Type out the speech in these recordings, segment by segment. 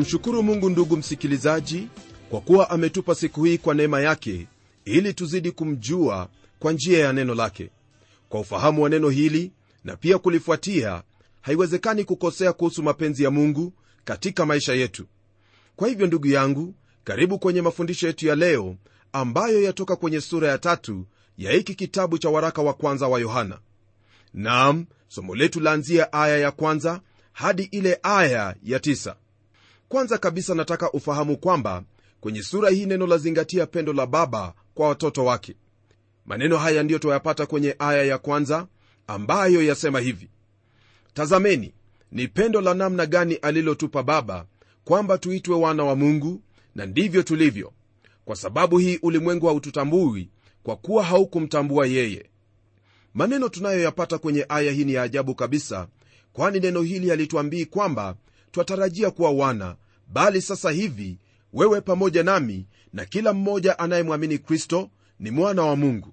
namshukuru mungu ndugu msikilizaji kwa kuwa ametupa siku hii kwa neema yake ili tuzidi kumjua kwa njia ya neno lake. Kwa ufahamu wa neno hili na pia kulifuatia haiwezekani kukosea kuhusu mapenzi ya mungu katika maisha yetu. Kwa hivyo ndugu yangu karibu kwenye mafundisho yetu ya leo ambayo yatoka kwenye sura ya tatu ya hiki kitabu cha waraka wa kwanza wa yohana. Naam, somo letu laanzia aya ya kwanza hadi ile aya ya tisa kwanza kabisa nataka ufahamu kwamba kwenye sura hii neno lazingatia pendo la baba kwa watoto wake. Maneno haya ndiyo twayapata kwenye aya ya kwanza ambayo yasema hivi. Tazameni ni pendo la namna gani alilotupa baba kwamba tuitwe wana wa mungu na ndivyo tulivyo. Kwa sababu hii ulimwengu haututambui kwa kuwa haukumtambua yeye. Maneno tunayoyapata kwenye aya hii ni ya ajabu kabisa kwani neno hili halituambii kwamba twatarajia kuwa wana bali sasa hivi wewe pamoja nami na kila mmoja anayemwamini kristo ni mwana wa mungu.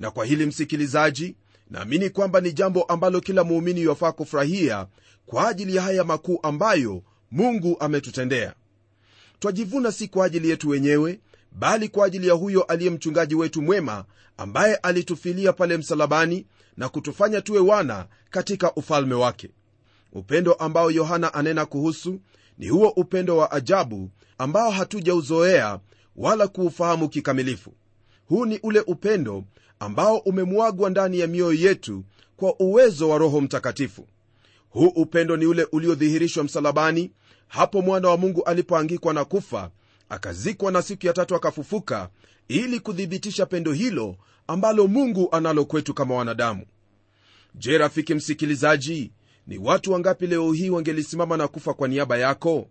Na kwa hili msikilizaji naamini kwamba ni jambo ambalo kila muumini yafaa kufurahia kwa ajili ya haya makuu ambayo mungu ametutendea. Twajivuna si kwa ajili yetu wenyewe bali kwa ajili ya huyo aliye mchungaji wetu mwema ambaye alitufilia pale msalabani na kutufanya tuwe wana katika ufalme wake upendo ambao yohana anena kuhusu ni huo upendo wa ajabu ambao hatujauzoea wala kuufahamu kikamilifu. Huu ni ule upendo ambao umemwagwa ndani ya mioyo yetu kwa uwezo wa roho mtakatifu. Huu upendo ni ule uliodhihirishwa msalabani hapo mwana wa mungu alipoangikwa na kufa akazikwa na siku ya tatu akafufuka ili kuthibitisha pendo hilo ambalo mungu analo kwetu kama wanadamu. Je rafiki msikilizaji ni watu wangapi leo hii wangelisimama na kufa kwa niaba yako?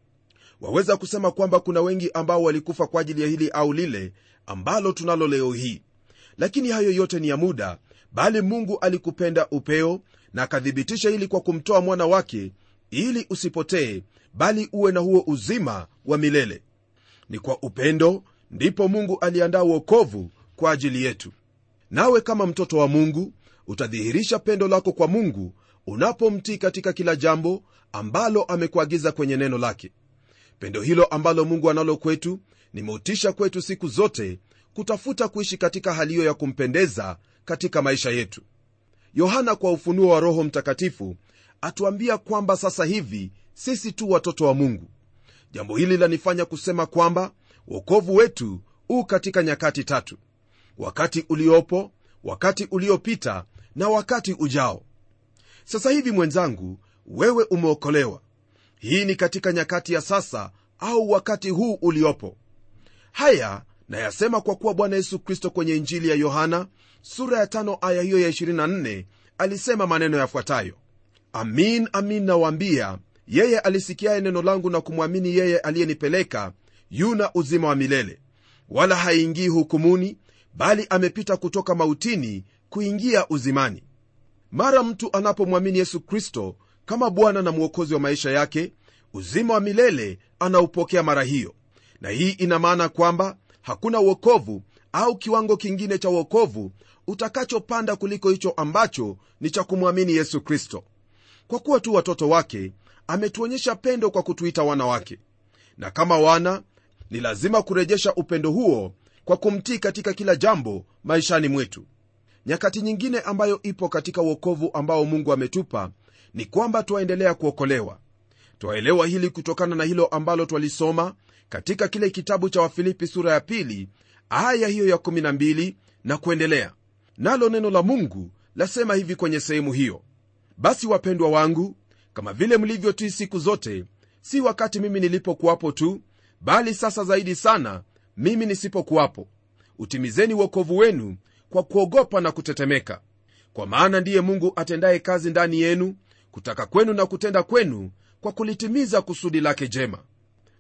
Waweza kusema kwamba kuna wengi ambao walikufa kwa ajili ya hili au lile ambalo tunalo leo hii. Lakini hayo yote ni ya muda bali mungu alikupenda upeo na akathibitisha hili kwa kumtoa mwana wake ili usipotee bali uwe na huo uzima wa milele. Ni kwa upendo ndipo mungu aliandaa uokovu kwa ajili yetu. Nawe kama mtoto wa mungu utadhihirisha pendo lako kwa mungu unapomtii katika kila jambo ambalo amekuagiza kwenye neno lake. Pendo hilo ambalo mungu analo kwetu ni motisha kwetu siku zote kutafuta kuishi katika hali hiyo ya kumpendeza katika maisha yetu. Yohana kwa ufunuo wa roho mtakatifu atuambia kwamba sasa hivi sisi tu watoto wa mungu. Jambo hili lanifanya kusema kwamba wokovu wetu u katika nyakati tatu wakati uliopo wakati uliopita na wakati ujao sasa hivi mwenzangu wewe umeokolewa. Hii ni katika nyakati ya sasa au wakati huu uliopo. Haya nayasema kwa kuwa bwana yesu kristo kwenye injili ya yohana sura ya tano aya hiyo ya 24 alisema maneno yafuatayo. Amin amin nawaambia yeye alisikiaye neno langu na kumwamini yeye aliyenipeleka yuna uzima wa milele. Wala haingii hukumuni bali amepita kutoka mautini kuingia uzimani mara mtu anapomwamini yesu kristo kama bwana na mwokozi wa maisha yake uzima wa milele anaupokea mara hiyo. Na hii ina maana kwamba hakuna uokovu au kiwango kingine cha uokovu utakachopanda kuliko hicho ambacho ni cha kumwamini yesu kristo. Kwa kuwa tu watoto wake ametuonyesha pendo kwa kutuita wana wake. Na kama wana ni lazima kurejesha upendo huo kwa kumtii katika kila jambo maishani mwetu nyakati nyingine ambayo ipo katika uokovu ambao mungu ametupa ni kwamba twaendelea kuokolewa. Twaelewa hili kutokana na hilo ambalo twalisoma katika kile kitabu cha wafilipi sura ya pili aya hiyo ya 12 na kuendelea. Nalo neno la mungu lasema hivi kwenye sehemu hiyo. Basi wapendwa wangu kama vile mlivyotii siku zote si wakati mimi nilipokuwapo tu bali sasa zaidi sana mimi nisipokuwapo. Utimizeni uokovu wenu kwa kuogopa na kutetemeka. Kwa maana ndiye mungu atendaye kazi ndani yenu kutaka kwenu na kutenda kwenu kwa kulitimiza kusudi lake jema.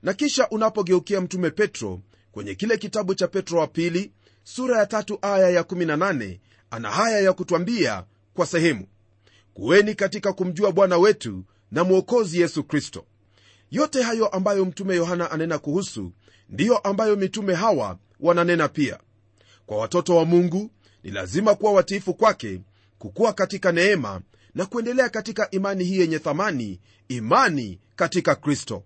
Na kisha unapogeukia mtume petro kwenye kile kitabu cha petro wa pili sura ya tatu aya ya 18 ana haya ya kutwambia kwa sehemu. Kuweni katika kumjua bwana wetu na mwokozi yesu kristo. Yote hayo ambayo mtume yohana anena kuhusu ndiyo ambayo mitume hawa wananena pia. Kwa watoto wa mungu ni lazima kuwa watiifu kwake kukuwa katika neema na kuendelea katika imani hii yenye thamani imani katika kristo.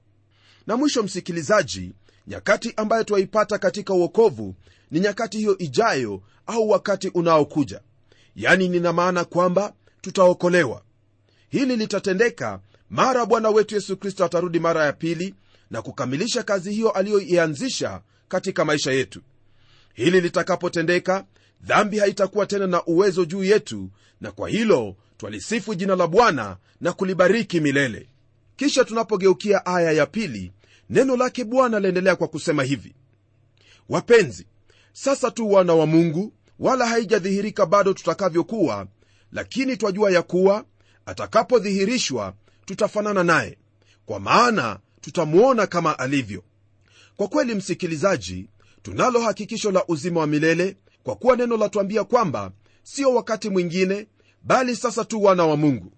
Na mwisho msikilizaji nyakati ambayo twaipata katika uokovu ni nyakati hiyo ijayo au wakati unaokuja. Yani nina maana kwamba tutaokolewa. Hili litatendeka mara bwana wetu yesu kristo atarudi mara ya pili na kukamilisha kazi hiyo aliyoianzisha katika maisha yetu. Hili litakapotendeka dhambi haitakuwa tena na uwezo juu yetu na kwa hilo twalisifu jina la bwana na kulibariki milele. Kisha tunapogeukia aya ya pili neno lake bwana laendelea kwa kusema hivi. Wapenzi sasa tu wana wa mungu wala haijadhihirika bado tutakavyokuwa lakini twajua ya kuwa atakapodhihirishwa tutafanana naye kwa maana tutamwona kama alivyo. Kwa kweli msikilizaji tunalo hakikisho la uzima wa milele kwa kuwa neno latuambia kwamba sio wakati mwingine bali sasa tu wana wa mungu.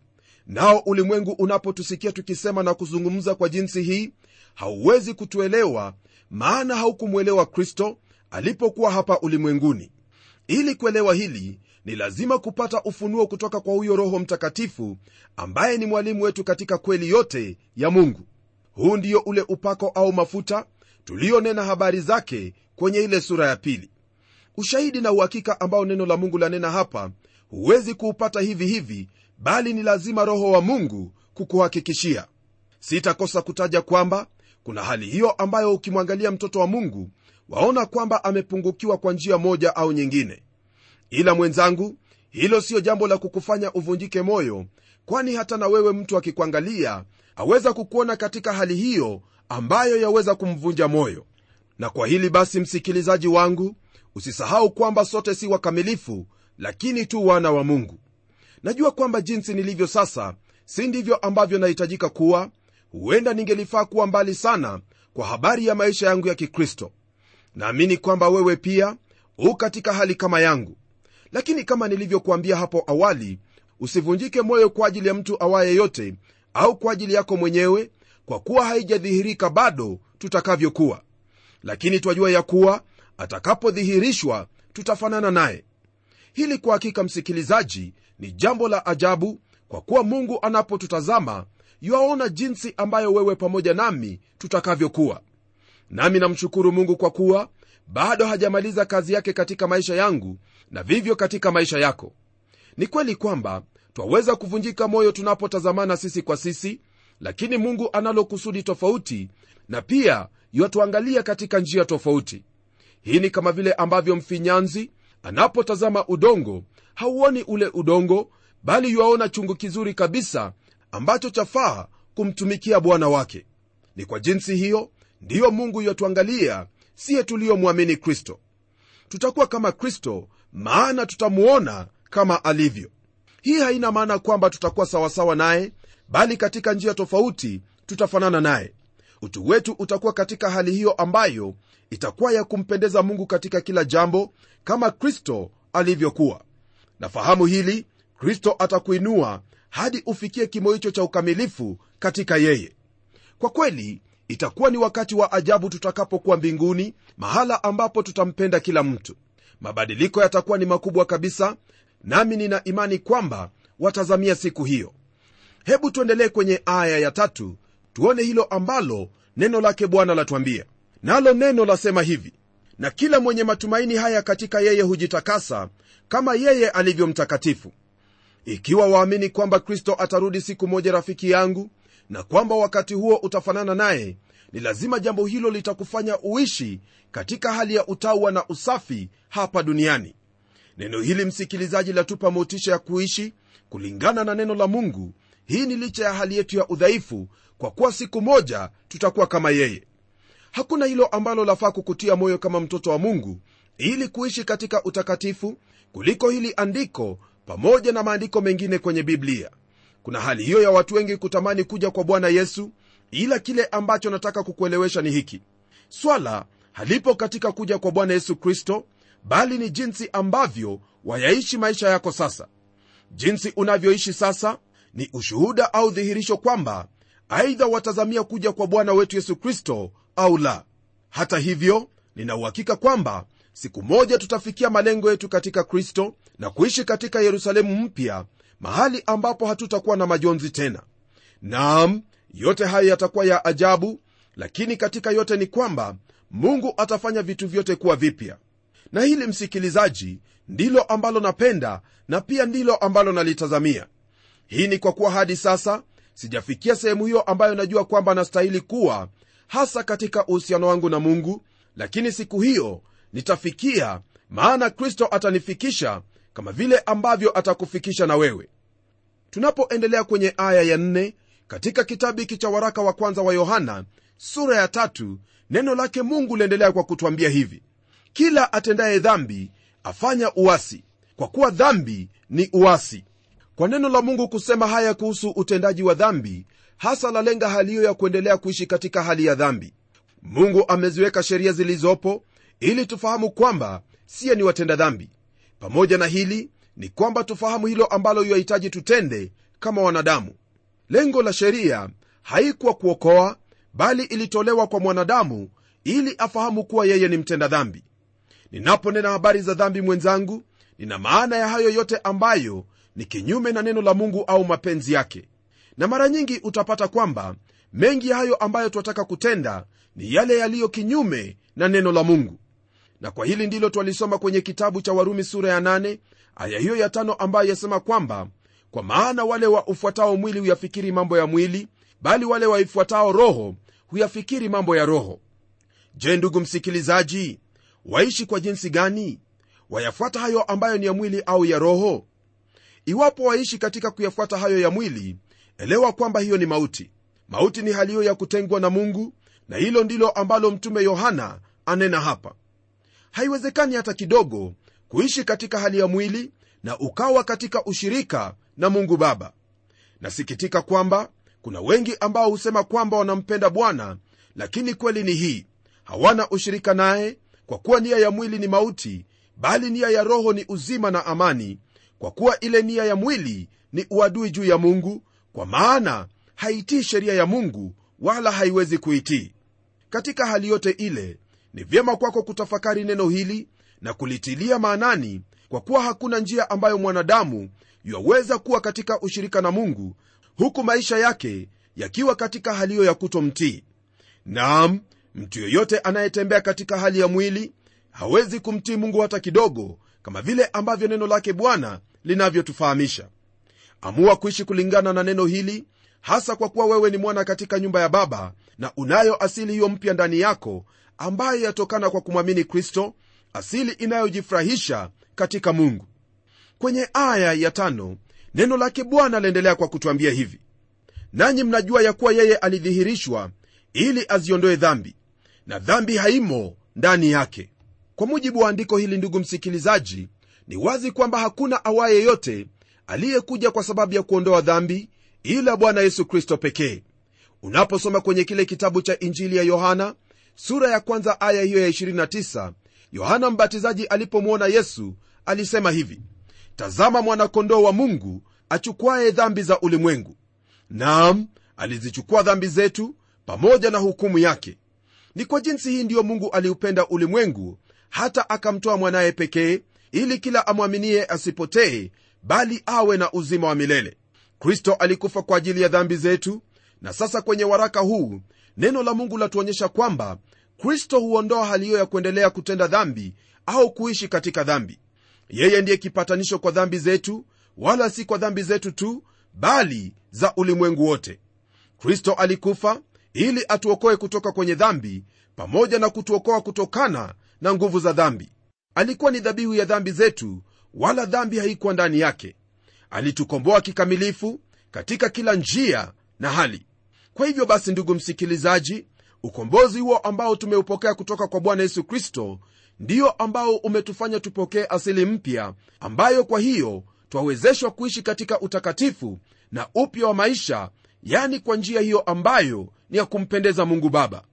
Nao ulimwengu unapotusikia tukisema na kuzungumza kwa jinsi hii hauwezi kutuelewa maana haukumwelewa kristo alipokuwa hapa ulimwenguni. Ili kuelewa hili ni lazima kupata ufunuo kutoka kwa huyo roho mtakatifu ambaye ni mwalimu wetu katika kweli yote ya mungu. Huu ndio ule upako au mafuta tulionena habari zake kwenye ile sura ya pili ushahidi na uhakika ambao neno la mungu lanena hapa huwezi kuupata hivi hivi bali ni lazima roho wa mungu kukuhakikishia. Sitakosa kutaja kwamba kuna hali hiyo ambayo ukimwangalia mtoto wa mungu waona kwamba amepungukiwa kwa njia moja au nyingine. Ila mwenzangu hilo siyo jambo la kukufanya uvunjike moyo kwani hata na wewe mtu akikuangalia aweza kukuona katika hali hiyo ambayo yaweza kumvunja moyo. Na kwa hili basi msikilizaji wangu usisahau kwamba sote si wakamilifu lakini tu wana wa mungu. Najua kwamba jinsi nilivyo sasa si ndivyo ambavyo nahitajika kuwa. Huenda ningelifaa kuwa mbali sana kwa habari ya maisha yangu ya kikristo. Naamini kwamba wewe pia u katika hali kama yangu. Lakini kama nilivyokuambia hapo awali usivunjike moyo kwa ajili ya mtu awaye yote au kwa ajili yako mwenyewe kwa kuwa haijadhihirika bado tutakavyokuwa. Lakini twajua ya kuwa atakapodhihirishwa tutafanana naye. Hili kwa hakika msikilizaji ni jambo la ajabu kwa kuwa mungu anapotutazama yuaona jinsi ambayo wewe pamoja nami tutakavyokuwa. Nami namshukuru mungu kwa kuwa bado hajamaliza kazi yake katika maisha yangu na vivyo katika maisha yako. Ni kweli kwamba twaweza kuvunjika moyo tunapotazamana sisi kwa sisi lakini mungu analo kusudi tofauti na pia yatuangalia katika njia tofauti hii ni kama vile ambavyo mfinyanzi anapotazama udongo hauoni ule udongo bali yuaona chungu kizuri kabisa ambacho chafaa kumtumikia bwana wake. Ni kwa jinsi hiyo ndiyo mungu yatuangalia siye tuliyomwamini kristo. Tutakuwa kama kristo maana tutamuona kama alivyo. Hii haina maana kwamba tutakuwa sawasawa naye bali katika njia tofauti tutafanana naye. Utu wetu utakuwa katika hali hiyo ambayo itakuwa ya kumpendeza mungu katika kila jambo kama kristo alivyokuwa. Nafahamu hili kristo atakuinua hadi ufikie kimo hicho cha ukamilifu katika yeye. Kwa kweli itakuwa ni wakati wa ajabu tutakapokuwa mbinguni mahala ambapo tutampenda kila mtu. Mabadiliko yatakuwa ni makubwa kabisa nami nina imani kwamba watazamia siku hiyo. Hebu tuendelee kwenye aya ya tatu tuone hilo ambalo neno lake bwana latwambia nalo neno lasema hivi na kila mwenye matumaini haya katika yeye hujitakasa kama yeye alivyo mtakatifu. Ikiwa waamini kwamba kristo atarudi siku moja rafiki yangu na kwamba wakati huo utafanana naye ni lazima jambo hilo litakufanya uishi katika hali ya utawa na usafi hapa duniani. Neno hili msikilizaji latupa motisha ya kuishi kulingana na neno la mungu. Hii ni licha ya hali yetu ya udhaifu kwa kuwa siku moja tutakuwa kama yeye hakuna hilo ambalo lafaa kukutia moyo kama mtoto wa mungu ili kuishi katika utakatifu kuliko hili andiko pamoja na maandiko mengine kwenye biblia. Kuna hali hiyo ya watu wengi kutamani kuja kwa bwana yesu ila kile ambacho nataka kukuelewesha ni hiki. Swala halipo katika kuja kwa bwana yesu kristo bali ni jinsi ambavyo wayaishi maisha yako sasa. Jinsi unavyoishi sasa ni ushuhuda au dhihirisho kwamba aidha watazamia kuja kwa bwana wetu yesu kristo au la. Hata hivyo ninauhakika kwamba siku moja tutafikia malengo yetu katika kristo na kuishi katika yerusalemu mpya mahali ambapo hatutakuwa na majonzi tena. Naam yote hayo yatakuwa ya ajabu lakini katika yote ni kwamba mungu atafanya vitu vyote kuwa vipya. Na hili msikilizaji ndilo ambalo napenda na pia ndilo ambalo nalitazamia. Hii ni kwa kuwa hadi sasa sijafikia sehemu hiyo ambayo najua kwamba nastahili kuwa hasa katika uhusiano wangu na mungu lakini siku hiyo nitafikia maana kristo atanifikisha kama vile ambavyo atakufikisha na wewe. Tunapoendelea kwenye aya ya nne katika kitabu hiki cha waraka wa kwanza wa yohana sura ya tatu neno lake mungu liendelea kwa kutwambia hivi kila atendaye dhambi afanya uasi kwa kuwa dhambi ni uasi. Kwa neno la mungu kusema haya kuhusu utendaji wa dhambi hasa lalenga hali hiyo ya kuendelea kuishi katika hali ya dhambi. Mungu ameziweka sheria zilizopo ili tufahamu kwamba siye ni watenda dhambi. Pamoja na hili ni kwamba tufahamu hilo ambalo yuahitaji tutende kama wanadamu. Lengo la sheria haikuwa kuokoa bali ilitolewa kwa mwanadamu ili afahamu kuwa yeye ni mtenda dhambi. Ninaponena habari za dhambi mwenzangu nina maana ya hayo yote ambayo ni kinyume na neno la mungu au mapenzi yake na mara nyingi utapata kwamba mengi hayo ambayo twataka kutenda ni yale yaliyo kinyume na neno la mungu. Na kwa hili ndilo twalisoma kwenye kitabu cha warumi sura ya 8 aya hiyo ya tano ambayo yasema kwamba kwa maana wale wa ufuatao mwili huyafikiri mambo ya mwili bali wale waifuatao roho huyafikiri mambo ya roho. Je ndugu msikilizaji waishi kwa jinsi gani? Wayafuata hayo ambayo ni ya mwili au ya roho? Iwapo waishi katika kuyafuata hayo ya mwili elewa kwamba hiyo ni mauti. Mauti ni hali hiyo ya kutengwa na mungu na hilo ndilo ambalo mtume yohana anena hapa. Haiwezekani hata kidogo kuishi katika hali ya mwili na ukawa katika ushirika na mungu baba. Nasikitika kwamba kuna wengi ambao husema kwamba wanampenda bwana lakini kweli ni hii hawana ushirika naye kwa kuwa nia ya mwili ni mauti bali nia ya roho ni uzima na amani kwa kuwa ile nia ya mwili ni uadui juu ya mungu kwa maana haitii sheria ya mungu wala haiwezi kuitii. Katika hali yote ile ni vyema kwako kutafakari neno hili na kulitilia maanani kwa kuwa hakuna njia ambayo mwanadamu yaweza kuwa katika ushirika na mungu huku maisha yake yakiwa katika hali hiyo ya kutomtii. Nam mtu yoyote anayetembea katika hali ya mwili hawezi kumtii mungu hata kidogo kama vile ambavyo neno lake bwana linavyotufahamisha amua kuishi kulingana na neno hili hasa kwa kuwa wewe ni mwana katika nyumba ya baba na unayo asili hiyo mpya ndani yako ambayo yatokana kwa kumwamini kristo asili inayojifurahisha katika mungu. Kwenye aya ya tano neno lake bwana laendelea kwa kutwambia hivi. Nanyi mnajua ya kuwa yeye alidhihirishwa ili aziondoe dhambi na dhambi haimo ndani yake. Kwa mujibu wa andiko hili ndugu msikilizaji ni wazi kwamba hakuna awaye yote aliyekuja kwa sababu ya kuondoa dhambi ila bwana yesu kristo pekee. Unaposoma kwenye kile kitabu cha injili ya yohana sura ya kwanza aya hiyo ya 29 yohana mbatizaji alipomwona yesu alisema hivi tazama mwanakondoo wa mungu achukwaye dhambi za ulimwengu. Naam alizichukua dhambi zetu pamoja na hukumu yake. Ni kwa jinsi hii ndiyo mungu aliupenda ulimwengu hata akamtoa mwanaye pekee ili kila amwaminie asipotee bali awe na uzima wa milele. Kristo alikufa kwa ajili ya dhambi zetu na sasa kwenye waraka huu neno la mungu latuonyesha kwamba kristo huondoa hali hiyo ya kuendelea kutenda dhambi au kuishi katika dhambi. Yeye ndiye kipatanisho kwa dhambi zetu wala si kwa dhambi zetu tu bali za ulimwengu wote. Kristo alikufa ili atuokoe kutoka kwenye dhambi pamoja na kutuokoa kutokana na nguvu za dhambi. Alikuwa ni dhabihu ya dhambi zetu wala dhambi haikuwa ndani yake. Alitukomboa kikamilifu katika kila njia na hali. Kwa hivyo basi ndugu msikilizaji ukombozi huo ambao tumeupokea kutoka kwa bwana yesu kristo ndiyo ambao umetufanya tupokee asili mpya ambayo kwa hiyo twawezeshwa kuishi katika utakatifu na upya wa maisha yani kwa njia hiyo ambayo ni ya kumpendeza mungu baba.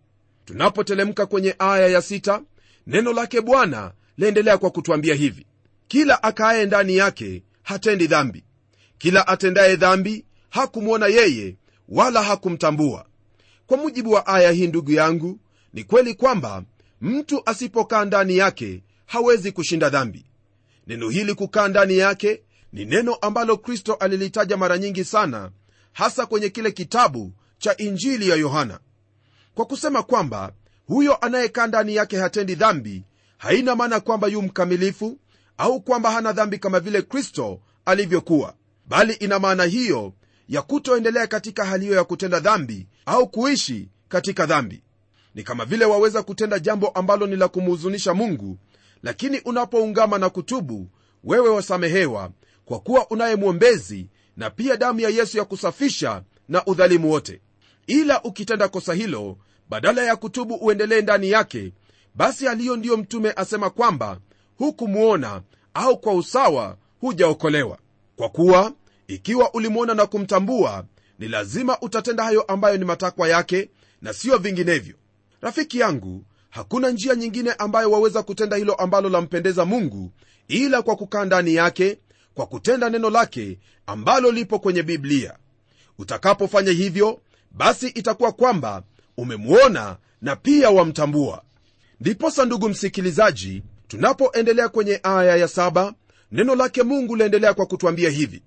Tunapotelemka kwenye aya ya sita, neno lake bwana laendelea kwa kutwambia hivi kila akaaye ndani yake hatendi dhambi. Kila atendaye dhambi hakumwona yeye wala hakumtambua. Kwa mujibu wa aya hii ndugu yangu ni kweli kwamba mtu asipokaa ndani yake hawezi kushinda dhambi. Neno hili kukaa ndani yake ni neno ambalo kristo alilitaja mara nyingi sana hasa kwenye kile kitabu cha injili ya yohana. Kwa kusema kwamba huyo anayekaa ndani yake hatendi dhambi haina maana kwamba yu mkamilifu au kwamba hana dhambi kama vile kristo alivyokuwa. Bali ina maana hiyo ya kutoendelea katika hali hiyo ya kutenda dhambi au kuishi katika dhambi. Ni kama vile waweza kutenda jambo ambalo ni la kumhuzunisha mungu lakini unapoungama na kutubu wewe wasamehewa kwa kuwa unaye mwombezi na pia damu ya yesu ya kusafisha na udhalimu wote. Ila ukitenda kosa hilo badala ya kutubu uendelee ndani yake basi aliyo ndiyo mtume asema kwamba hukumwona au kwa usawa hujaokolewa. Kwa kuwa ikiwa ulimwona na kumtambua ni lazima utatenda hayo ambayo ni matakwa yake na siyo vinginevyo. Rafiki yangu hakuna njia nyingine ambayo waweza kutenda hilo ambalo lampendeza mungu ila kwa kukaa ndani yake kwa kutenda neno lake ambalo lipo kwenye biblia. Utakapofanya hivyo basi itakuwa kwamba umemwona na pia wamtambua. Ndiposa ndugu msikilizaji tunapoendelea kwenye aya ya saba neno lake mungu laendelea kwa kutwambia hivi.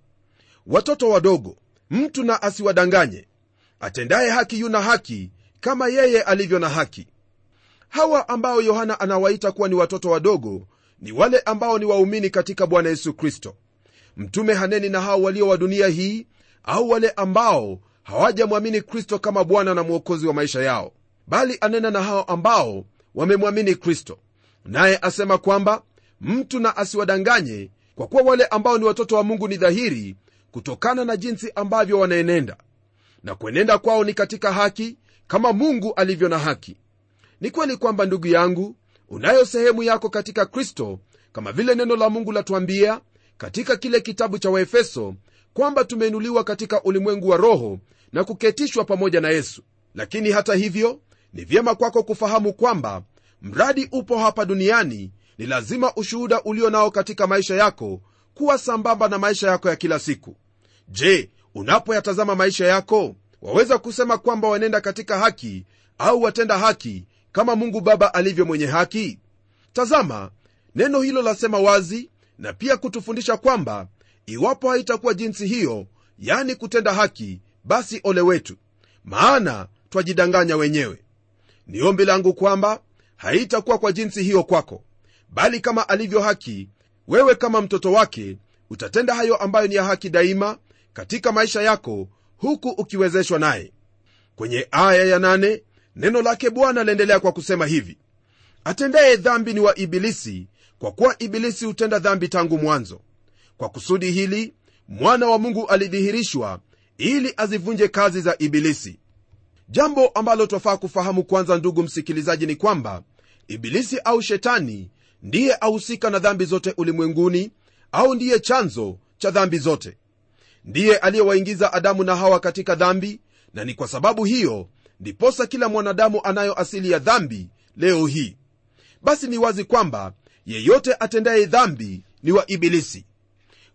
Watoto wadogo mtu na asiwadanganye. Atendaye haki yuna haki kama yeye alivyo na haki. Hawa ambao yohana anawaita kuwa ni watoto wadogo ni wale ambao ni waumini katika bwana yesu kristo. Mtume haneni na hao walio wa dunia hii au wale ambao hawajamwamini kristo kama bwana na mwokozi wa maisha yao bali anena na hao ambao wamemwamini kristo naye asema kwamba mtu na asiwadanganye kwa kuwa wale ambao ni watoto wa mungu ni dhahiri kutokana na jinsi ambavyo wanaenenda. Na kuenenda kwao ni katika haki kama mungu alivyo na haki. Ni kweli kwamba ndugu yangu unayo sehemu yako katika kristo kama vile neno la mungu latuambia katika kile kitabu cha waefeso kwamba tumeinuliwa katika ulimwengu wa roho na kuketishwa pamoja na yesu. Lakini hata hivyo ni vyema kwako kufahamu kwamba mradi upo hapa duniani ni lazima ushuhuda ulio nao katika maisha yako kuwa sambamba na maisha yako ya kila siku. Je unapoyatazama maisha yako waweza kusema kwamba wanenda katika haki au watenda haki kama mungu baba alivyo mwenye haki? Tazama neno hilo lasema wazi na pia kutufundisha kwamba iwapo haitakuwa jinsi hiyo yani kutenda haki basi ole wetu. Maana twajidanganya wenyewe. Ni ombi langu kwamba haitakuwa kwa jinsi hiyo kwako. Bali kama alivyo haki wewe kama mtoto wake utatenda hayo ambayo ni ya haki daima katika maisha yako huku ukiwezeshwa naye. Kwenye aya ya nane, neno lake bwana laendelea kwa kusema hivi atendaye dhambi ni wa ibilisi kwa kuwa ibilisi hutenda dhambi tangu mwanzo. Kwa kusudi hili mwana wa mungu alidhihirishwa ili azivunje kazi za ibilisi. Jambo ambalo twafaa kufahamu kwanza ndugu msikilizaji ni kwamba ibilisi au shetani ndiye ahusika na dhambi zote ulimwenguni au ndiye chanzo cha dhambi zote. Ndiye aliyewaingiza adamu na hawa katika dhambi na ni kwa sababu hiyo ndiposa kila mwanadamu anayo asili ya dhambi leo hii. Basi ni wazi kwamba yeyote atendaye dhambi ni wa ibilisi.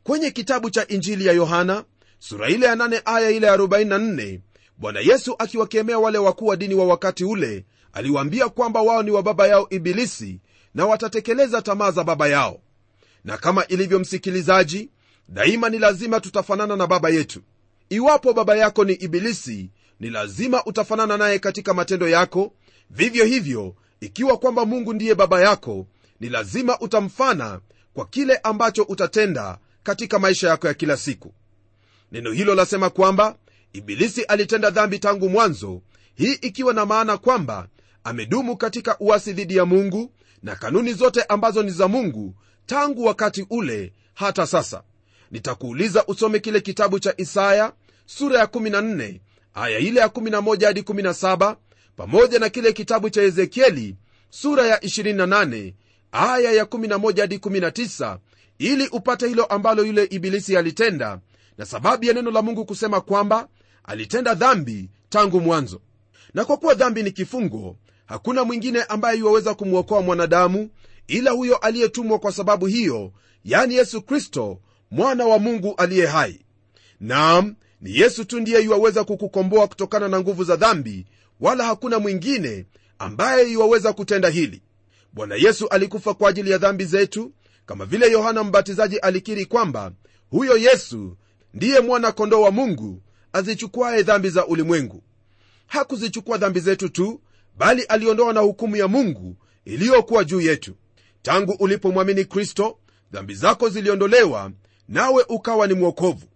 Kwenye kitabu cha injili ya yohana sura ile ya 8 aya ile ya 44 bwana yesu akiwakemea wale wakuu wa dini wa wakati ule aliwaambia kwamba wao ni wa baba yao ibilisi na watatekeleza tamaa za baba yao. Na kama ilivyo msikilizaji daima ni lazima tutafanana na baba yetu. Iwapo baba yako ni ibilisi ni lazima utafanana naye katika matendo yako. Vivyo hivyo ikiwa kwamba mungu ndiye baba yako ni lazima utamfana kwa kile ambacho utatenda katika maisha yako ya kila siku. Neno hilo lasema kwamba ibilisi alitenda dhambi tangu mwanzo hii ikiwa na maana kwamba amedumu katika uasi dhidi ya mungu na kanuni zote ambazo ni za mungu tangu wakati ule hata sasa. Nitakuuliza usome kile kitabu cha isaya sura ya 14 aya ile ya 11 hadi 17 pamoja na kile kitabu cha ezekieli sura ya 28 aya ya 11 hadi 19 ili upate hilo ambalo yule ibilisi alitenda na sababu ya neno la mungu kusema kwamba alitenda dhambi tangu mwanzo. Na kwa kuwa dhambi ni kifungo hakuna mwingine ambaye yuwaweza kumwokoa mwanadamu ila huyo aliyetumwa kwa sababu hiyo yani yesu kristo mwana wa mungu aliye hai. Nam ni yesu tu ndiye yuwaweza kukukomboa kutokana na nguvu za dhambi wala hakuna mwingine ambaye yuwaweza kutenda hili. Bwana yesu alikufa kwa ajili ya dhambi zetu kama vile yohana mbatizaji alikiri kwamba huyo yesu ndiye mwana kondoo wa mungu azichukuaye dhambi za ulimwengu. Hakuzichukua dhambi zetu tu bali aliondoa na hukumu ya mungu iliyokuwa juu yetu. Tangu ulipomwamini kristo dhambi zako ziliondolewa nawe ukawa ni mwokovu.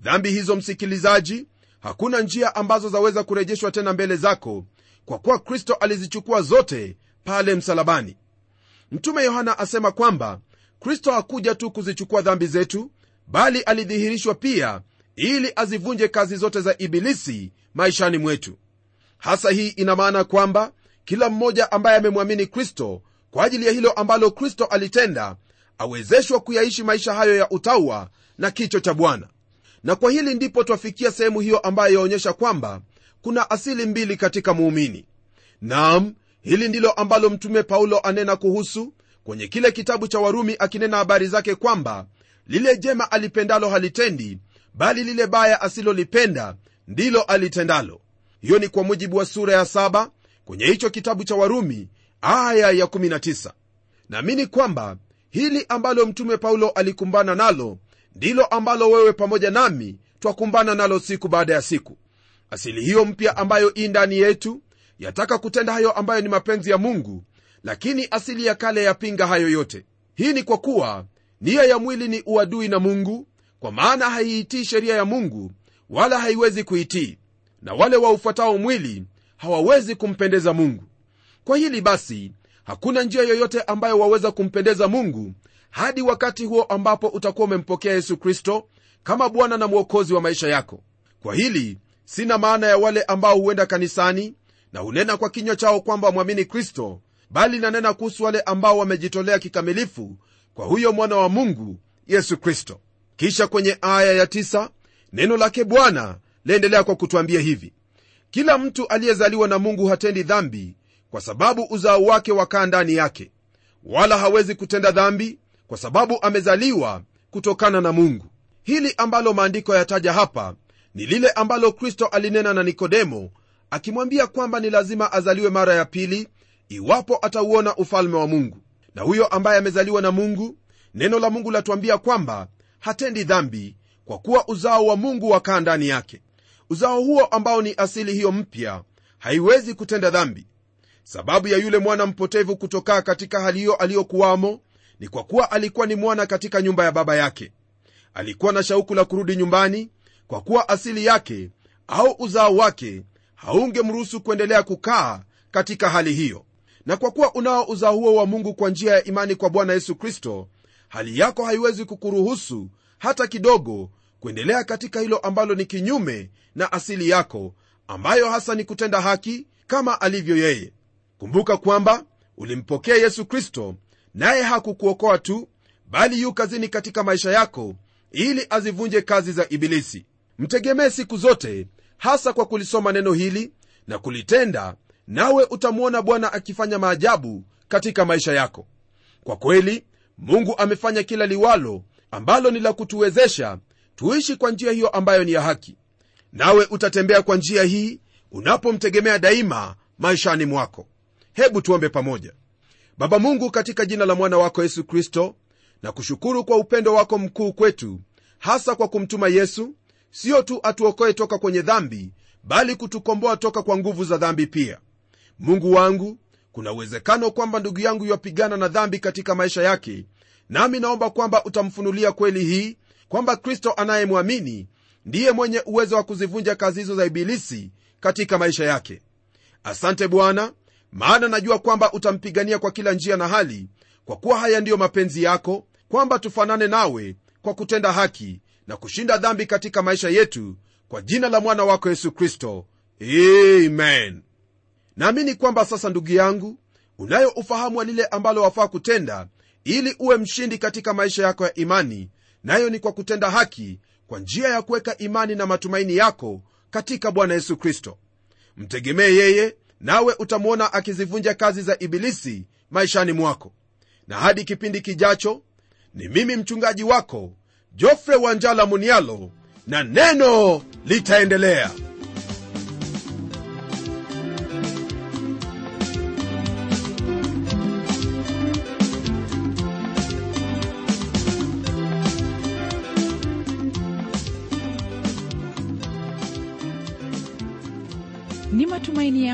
Dhambi hizo msikilizaji hakuna njia ambazo zaweza kurejeshwa tena mbele zako kwa kuwa kristo alizichukua zote pale msalabani. Mtume yohana asema kwamba kristo hakuja tu kuzichukua dhambi zetu bali alidhihirishwa pia ili azivunje kazi zote za ibilisi maishani mwetu hasa hii ina maana kwamba kila mmoja ambaye amemwamini kristo kwa ajili ya hilo ambalo kristo alitenda awezeshwa kuyaishi maisha hayo ya utaua na kicho cha bwana. Na kwa hili ndipo twafikia sehemu hiyo ambayo yaonyesha kwamba kuna asili mbili katika muumini. Nam hili ndilo ambalo mtume paulo anena kuhusu kwenye kile kitabu cha warumi akinena habari zake kwamba lile jema alipendalo halitendi bali lile baya asilolipenda ndilo alitendalo hiyo ni kwa mujibu wa sura ya saba kwenye hicho kitabu cha warumi aya ya 19 naamini kwamba hili ambalo mtume paulo alikumbana nalo ndilo ambalo wewe pamoja nami twakumbana nalo siku baada ya siku. Asili hiyo mpya ambayo i ndani yetu yataka kutenda hayo ambayo ni mapenzi ya mungu lakini asili ya kale yapinga hayo yote. Hii ni kwa kuwa nia ya mwili ni uadui na mungu kwa maana haiitii sheria ya mungu wala haiwezi kuitii na wale waufuatao mwili hawawezi kumpendeza mungu. Kwa hili basi hakuna njia yoyote ambayo waweza kumpendeza mungu hadi wakati huo ambapo utakuwa umempokea yesu kristo kama bwana na mwokozi wa maisha yako. Kwa hili sina maana ya wale ambao huenda kanisani na hunena kwa kinywa chao kwamba wamwamini kristo bali nanena kuhusu wale ambao wamejitolea kikamilifu kwa huyo mwana wa mungu yesu kristo. Kisha kwenye aya ya tisa, neno lake bwana laendelea kwa kutwambia hivi. Kila mtu aliyezaliwa na mungu hatendi dhambi kwa sababu uzao wake wakaa ndani yake. Wala hawezi kutenda dhambi kwa sababu amezaliwa kutokana na mungu. Hili ambalo maandiko yataja hapa ni lile ambalo kristo alinena na nikodemo akimwambia kwamba ni lazima azaliwe mara ya pili iwapo atauona ufalme wa mungu. Na huyo ambaye amezaliwa na mungu neno la mungu latuambia kwamba hatendi dhambi kwa kuwa uzao wa mungu wakaa ndani yake uzao huo ambao ni asili hiyo mpya haiwezi kutenda dhambi. Sababu ya yule mwana mpotevu kutokaa katika hali hiyo aliyokuwamo ni kwa kuwa alikuwa ni mwana katika nyumba ya baba yake. Alikuwa na shauku la kurudi nyumbani kwa kuwa asili yake au uzao wake haungemruhusu kuendelea kukaa katika hali hiyo. Na kwa kuwa unao uzao huo wa mungu kwa njia ya imani kwa bwana yesu kristo hali yako haiwezi kukuruhusu hata kidogo kuendelea katika hilo ambalo ni kinyume na asili yako ambayo hasa ni kutenda haki kama alivyo yeye. Kumbuka kwamba ulimpokea yesu kristo naye hakukuokoa tu bali yu kazini katika maisha yako ili azivunje kazi za ibilisi. Mtegemee siku zote hasa kwa kulisoma neno hili na kulitenda nawe utamwona bwana akifanya maajabu katika maisha yako. Kwa kweli mungu amefanya kila liwalo ambalo ni la kutuwezesha tuishi kwa njia hiyo ambayo ni ya haki. Nawe utatembea kwa njia hii unapomtegemea daima maishani mwako. Hebu tuombe pamoja. Baba mungu katika jina la mwana wako yesu kristo na kushukuru kwa upendo wako mkuu kwetu hasa kwa kumtuma yesu. Sio tu atuokoe toka kwenye dhambi bali kutukomboa toka kwa nguvu za dhambi pia. Mungu wangu kuna uwezekano kwamba ndugu yangu yapigana na dhambi katika maisha yake nami naomba kwamba utamfunulia kweli hii kwamba kristo anayemwamini ndiye mwenye uwezo wa kuzivunja kazi hizo za ibilisi katika maisha yake. Asante bwana maana najua kwamba utampigania kwa kila njia na hali kwa kuwa haya ndiyo mapenzi yako kwamba tufanane nawe kwa kutenda haki na kushinda dhambi katika maisha yetu kwa jina la mwana wako yesu kristo. Amen. Naamini kwamba sasa ndugu yangu unayo ufahamu wa lile ambalo wafaa kutenda ili uwe mshindi katika maisha yako ya imani nayo ni kwa kutenda haki kwa njia ya kuweka imani na matumaini yako katika bwana yesu kristo. Mtegemee yeye nawe utamwona akizivunja kazi za ibilisi maishani mwako. Na hadi kipindi kijacho ni mimi mchungaji wako jofre wanjala munialo na neno litaendelea